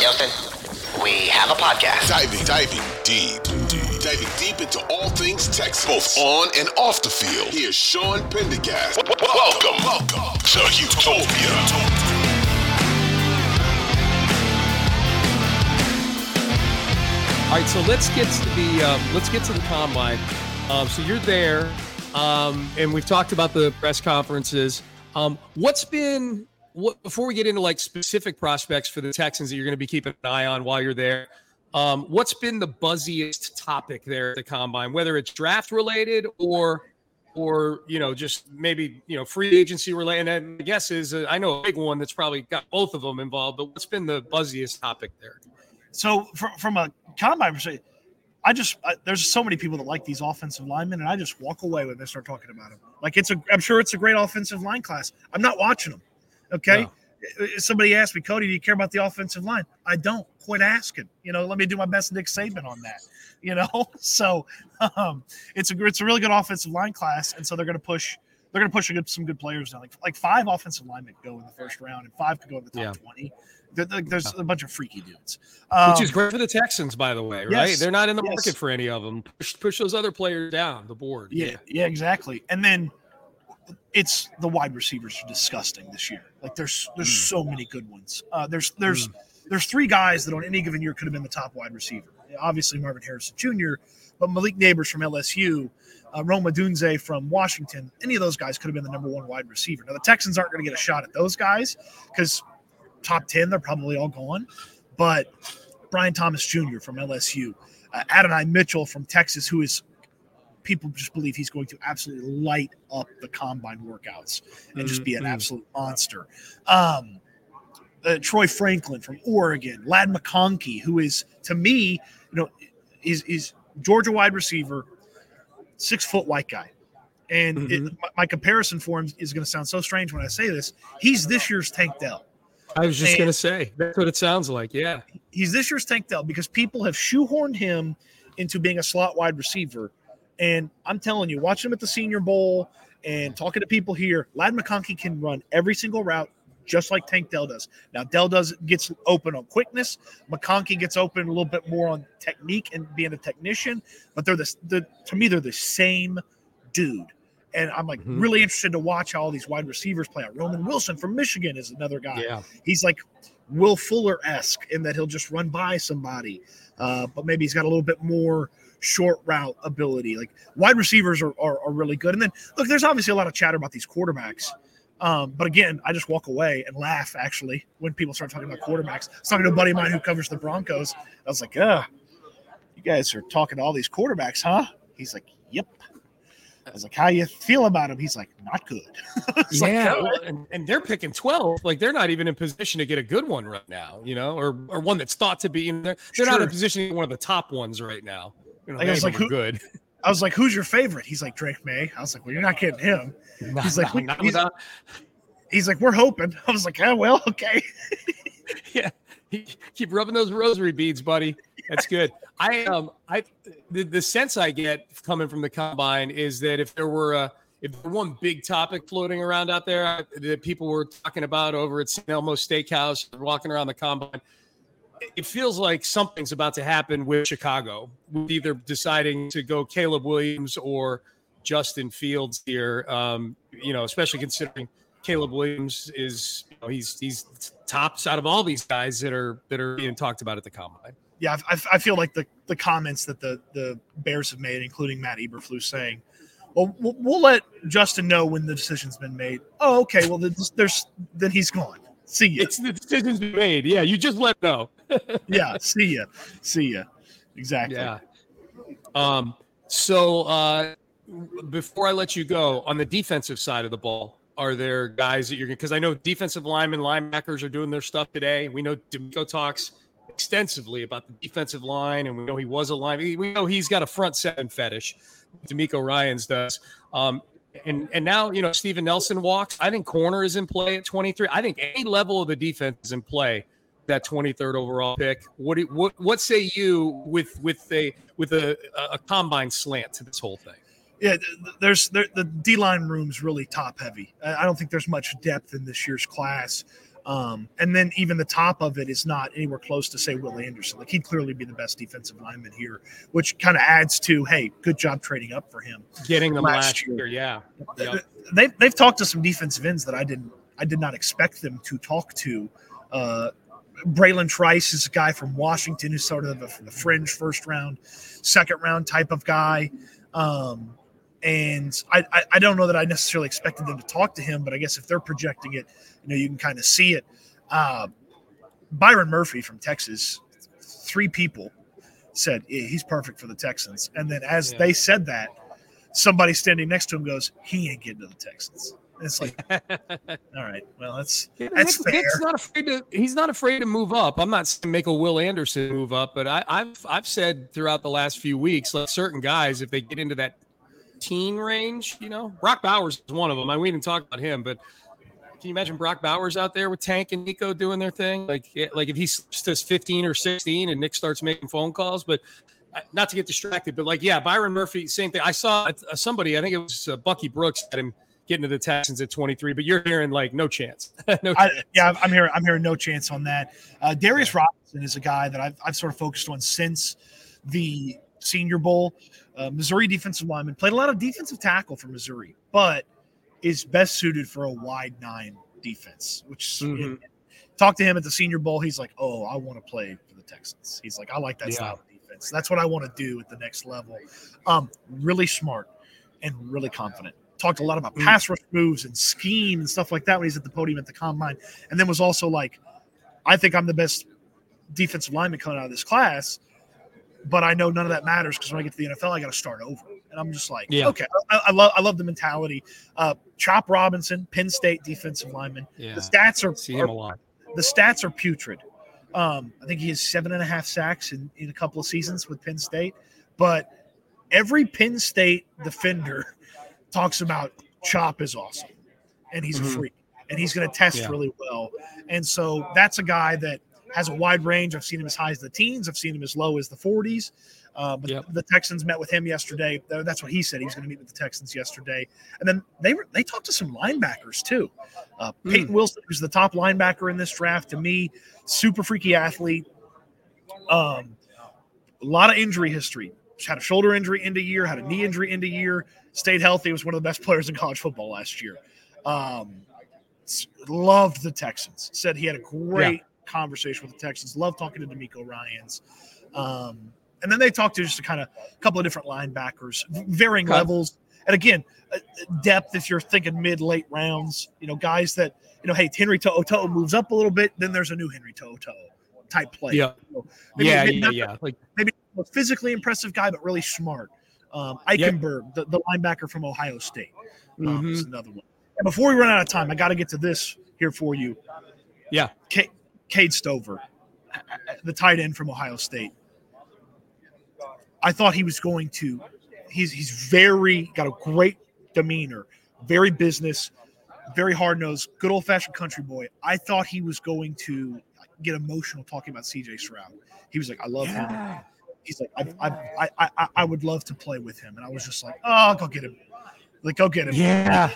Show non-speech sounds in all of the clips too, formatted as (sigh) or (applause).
Houston, we have a podcast. Diving, diving deep, deep, diving deep into all things Texas, both on and off the field. Here's Sean Pendergast. W- w- Welcome, welcome to Utopia. All right, so let's get to the um, let's get to the combine. Um, so you're there, um, and we've talked about the press conferences. Um, what's been what before we get into like specific prospects for the Texans that you're going to be keeping an eye on while you're there? Um, what's been the buzziest topic there at the combine, whether it's draft related or or you know just maybe you know free agency related? And I guess is uh, I know a big one that's probably got both of them involved. But what's been the buzziest topic there? So from, from a combine perspective, I just I, there's so many people that like these offensive linemen, and I just walk away when they start talking about them. Like it's a, I'm sure it's a great offensive line class. I'm not watching them. Okay. No. Somebody asked me, Cody, do you care about the offensive line? I don't. Quit asking. You know, let me do my best Nick Saban on that. (laughs) You know, (laughs) so um, it's a it's a really good offensive line class, and so they're going to push they're going to push good, some good players down. Like like five offensive linemen go in the first round, and five could go in the top yeah. twenty. There's a bunch of freaky dudes, um, which is great for the Texans, by the way. Right? Yes, They're not in the yes. market for any of them. Push, push those other players down the board. Yeah, yeah, yeah, exactly. And then it's the wide receivers are disgusting this year. Like there's there's mm. so many good ones. Uh, there's there's mm. there's three guys that on any given year could have been the top wide receiver. Obviously Marvin Harrison Jr., but Malik Nabers from LSU, uh, Rome Odunze from Washington. Any of those guys could have been the number one wide receiver. Now the Texans aren't going to get a shot at those guys because top ten they're probably all gone. But Brian Thomas Jr. from LSU, uh, Adonai Mitchell from Texas, who is people just believe he's going to absolutely light up the combine workouts and just be an mm-hmm. absolute monster. Um, uh, Troy Franklin from Oregon, Ladd McConkey, who is to me, you know, is is Georgia wide receiver, six foot white guy. And mm-hmm. it, my, my, comparison for him is going to sound so strange when I say this. He's this year's Tank Dell. I was just going to say that's what it sounds like. Yeah, he's this year's Tank Dell because people have shoehorned him into being a slot wide receiver and I'm telling you, watching him at the Senior Bowl and talking to people here, Ladd McConkey can run every single route just like Tank Dell does. Now Dell does gets open on quickness. McConkey gets open a little bit more on technique and being a technician, but they're the, the to me they're the same dude. And I'm like mm-hmm. really interested to watch how all these wide receivers play out. Roman Wilson from Michigan is another guy. Yeah. He's like Will Fuller esque in that he'll just run by somebody, uh, but maybe he's got a little bit more short route ability. Like wide receivers are, are, are, really good. And then look, there's obviously a lot of chatter about these quarterbacks. Um, but again, I just walk away and laugh actually when people start talking about quarterbacks. I was talking to a buddy of mine who covers the Broncos. I was like, uh, you guys are talking to all these quarterbacks, huh? He's like, Yep. I was like, "How you feel about him?" He's like, "Not good." (laughs) yeah, like, and, and, they're picking twelve. Like they're not even in position to get a good one right now, you know, or or one that's thought to be. in they're they're not in position to get one of the top ones right now. You know, like, I was like, who, good. I was like, who's your favorite? He's like Drake Maye. I was like, well, you're not getting him. (laughs) he's like, no, he's, he's, like, we're hoping. (laughs) I was like, yeah, well, okay. (laughs) yeah, keep rubbing those rosary beads, buddy. That's good. I um, I the, the sense I get coming from the combine is that if there were a if there were one big topic floating around out there that people were talking about over at St. Elmo Steakhouse, walking around the combine it feels like something's about to happen with Chicago, with either deciding to go Caleb Williams or Justin Fields here. Um, you know, especially considering Caleb Williams is you know, he's he's tops out of all these guys that are that are being talked about at the combine. Yeah, I, I feel like the the comments that the the Bears have made, including Matt Eberflus, saying, "Well, we'll, we'll let Justin know when the decision's been made." Oh, okay. Well, there's, there's then he's gone. See ya. It's the decision's been made. Yeah, you just let know. (laughs) yeah, see ya. See ya. Exactly. Yeah. Um. So, uh, before I let you go, on the defensive side of the ball, are there guys that you're going because I know defensive linemen, linebackers are doing their stuff today. We know DeMeco talks extensively about the defensive line, and we know he was a line. We know he's got a front seven fetish. DeMeco Ryans does. Um, and and now you know Steven Nelson walks. I think corner is in play at 23. I think any level of the defense is in play. That 23rd overall pick. What do, what what say you with with a with a, a combine slant to this whole thing? Yeah, there's there, the D line room's really top heavy. I don't think there's much depth in this year's class. Um, and then even the top of it is not anywhere close to say Will Anderson. Like he'd clearly be the best defensive lineman here, which kind of adds to hey, good job trading up for him. Getting them last, last year. year. yeah. Yep. They've they've talked to some defensive ends that I didn't I did not expect them to talk to. Uh, Bralen Trice is a guy from Washington who's sort of a, a fringe first round, second round type of guy. Um, and I, I, I don't know that I necessarily expected them to talk to him, but I guess if they're projecting it, you know, you can kind of see it. Uh, Byron Murphy from Texas, three people said yeah, he's perfect for the Texans, and then as yeah. they said that, somebody standing next to him goes, "He ain't getting to the Texans." It's like, (laughs) all right, well, that's yeah, that's Nick, fair. Nick's not afraid to. He's not afraid to move up. I'm not saying make a Will Anderson move up, but I, I've I've said throughout the last few weeks, like certain guys, if they get into that teen range. You know, Brock Bowers is one of them. I we didn't talk about him, but can you imagine Brock Bowers out there with Tank and Nico doing their thing? Like, like if he's just 15 or 16 and Nick starts making phone calls, but uh, not to get distracted, but like, yeah, Byron Murphy, same thing. I saw uh, somebody, I think it was uh, Bucky Brooks, had him getting to the Texans at 23, but you're hearing like no chance. (laughs) no I, yeah, I'm hearing, I'm hearing no chance on that. Uh, Darius yeah. Robinson is a guy that I've, I've sort of focused on since the Senior Bowl. Uh, Missouri defensive lineman, played a lot of defensive tackle for Missouri, but is best suited for a wide nine defense. Which mm-hmm. talk to him at the Senior Bowl, he's like, "Oh, I want to play for the Texans." He's like, "I like that yeah. style of defense. That's what I want to do at the next level." Um, really smart and really confident. Talked a lot about mm. pass rush moves and scheme and stuff like that when he's at the podium at the combine, and then was also like, "I think I'm the best defensive lineman coming out of this class." but I know none of that matters because when I get to the NFL, I got to start over. And I'm just like, yeah. okay, I, I, love I love the mentality. Uh, Chop Robinson, Penn State defensive lineman. Yeah. The stats are, See him a lot. The stats are putrid. Um, I think he has seven and a half sacks in, in a couple of seasons with Penn State. But every Penn State defender talks about Chop is awesome, and he's mm-hmm. a freak, and he's going to test yeah. really well. And so that's a guy that has a wide range. I've seen him as high as the teens. I've seen him as low as the 40s. Uh, but yep. the Texans met with him yesterday. That's what he said. He was going to meet with the Texans yesterday, and then they were, they talked to some linebackers too. Uh, mm. Peyton Wilson, who's the top linebacker in this draft, to me, super freaky athlete. Um, a lot of injury history. Had a shoulder injury into year, had a knee injury into year. Stayed healthy. Was one of the best players in college football last year. Um, loved the Texans. Said he had a great. Yeah conversation with the Texans. Loved talking to DeMeco Ryans. Um, and then they talked to just a kind of a couple of different linebackers, varying levels. And again, uh, depth, if you're thinking mid, late rounds, you know, guys that, you know, hey, Henry To'oTo'o moves up a little bit, then there's a new Henry To'oTo'o type play. Yeah. You know, maybe, yeah, yeah, yeah. Like maybe a physically impressive guy, but really smart. Um, Eichenberg, yep. the, the, linebacker from Ohio State, um, mm-hmm. is another one. And before we run out of time, I got to get to this here for you. Yeah. K- Cade Stover, the tight end from Ohio State. I thought he was going to. He's he's very got a great demeanor, very business, very hard nosed, good old fashioned country boy. I thought he was going to get emotional talking about CJ Stroud. He was like, "I love yeah. him." He's like, I, I, I, I, I would love to play with him," and I was just like, "Oh, go get him! Like, go get him!" Yeah.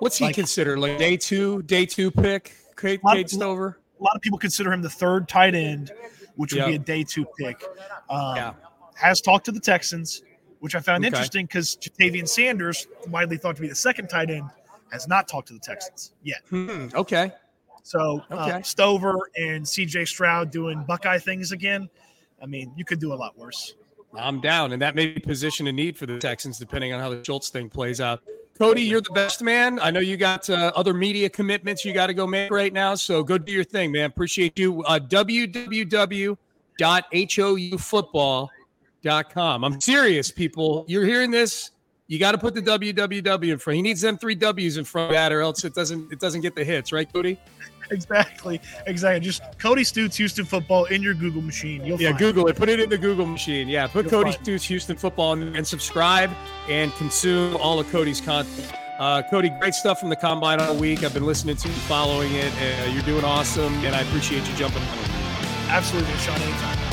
What's he like, considered? Like day two, day two pick, Cade, Cade Stover a lot of people consider him the third tight end, which would yep. be a day two pick. Um, yeah. Has talked to the Texans, which I found okay. interesting because Ja'Tavion Sanders, widely thought to be the second tight end, has not talked to the Texans yet. Hmm, okay. So Okay. uh, Stover and CJ Stroud doing Buckeye things again. I mean, you could do a lot worse. I'm down, and that may position a need for the Texans, depending on how the Schultz thing plays out. Cody, you're the best man. I know you got uh, other media commitments you got to go make right now, so go do your thing, man. Appreciate you. Uh, www.houfootball.com. I'm serious, people. You're hearing this. You got to put the www in front. He needs them three W's in front of that, or else it doesn't it doesn't get the hits, right, Cody? (laughs) Exactly, exactly. Just Cody Stoots Houston football in your Google machine. You'll Yeah, Google it. Put it in the Google machine. Yeah, put You'll Cody Stoots Houston Football and, and subscribe and consume all of Cody's content. Uh, Cody, great stuff from the combine all week. I've been listening to you, following it. Uh, you're doing awesome, and I appreciate you jumping on. Absolutely, Sean. Anytime.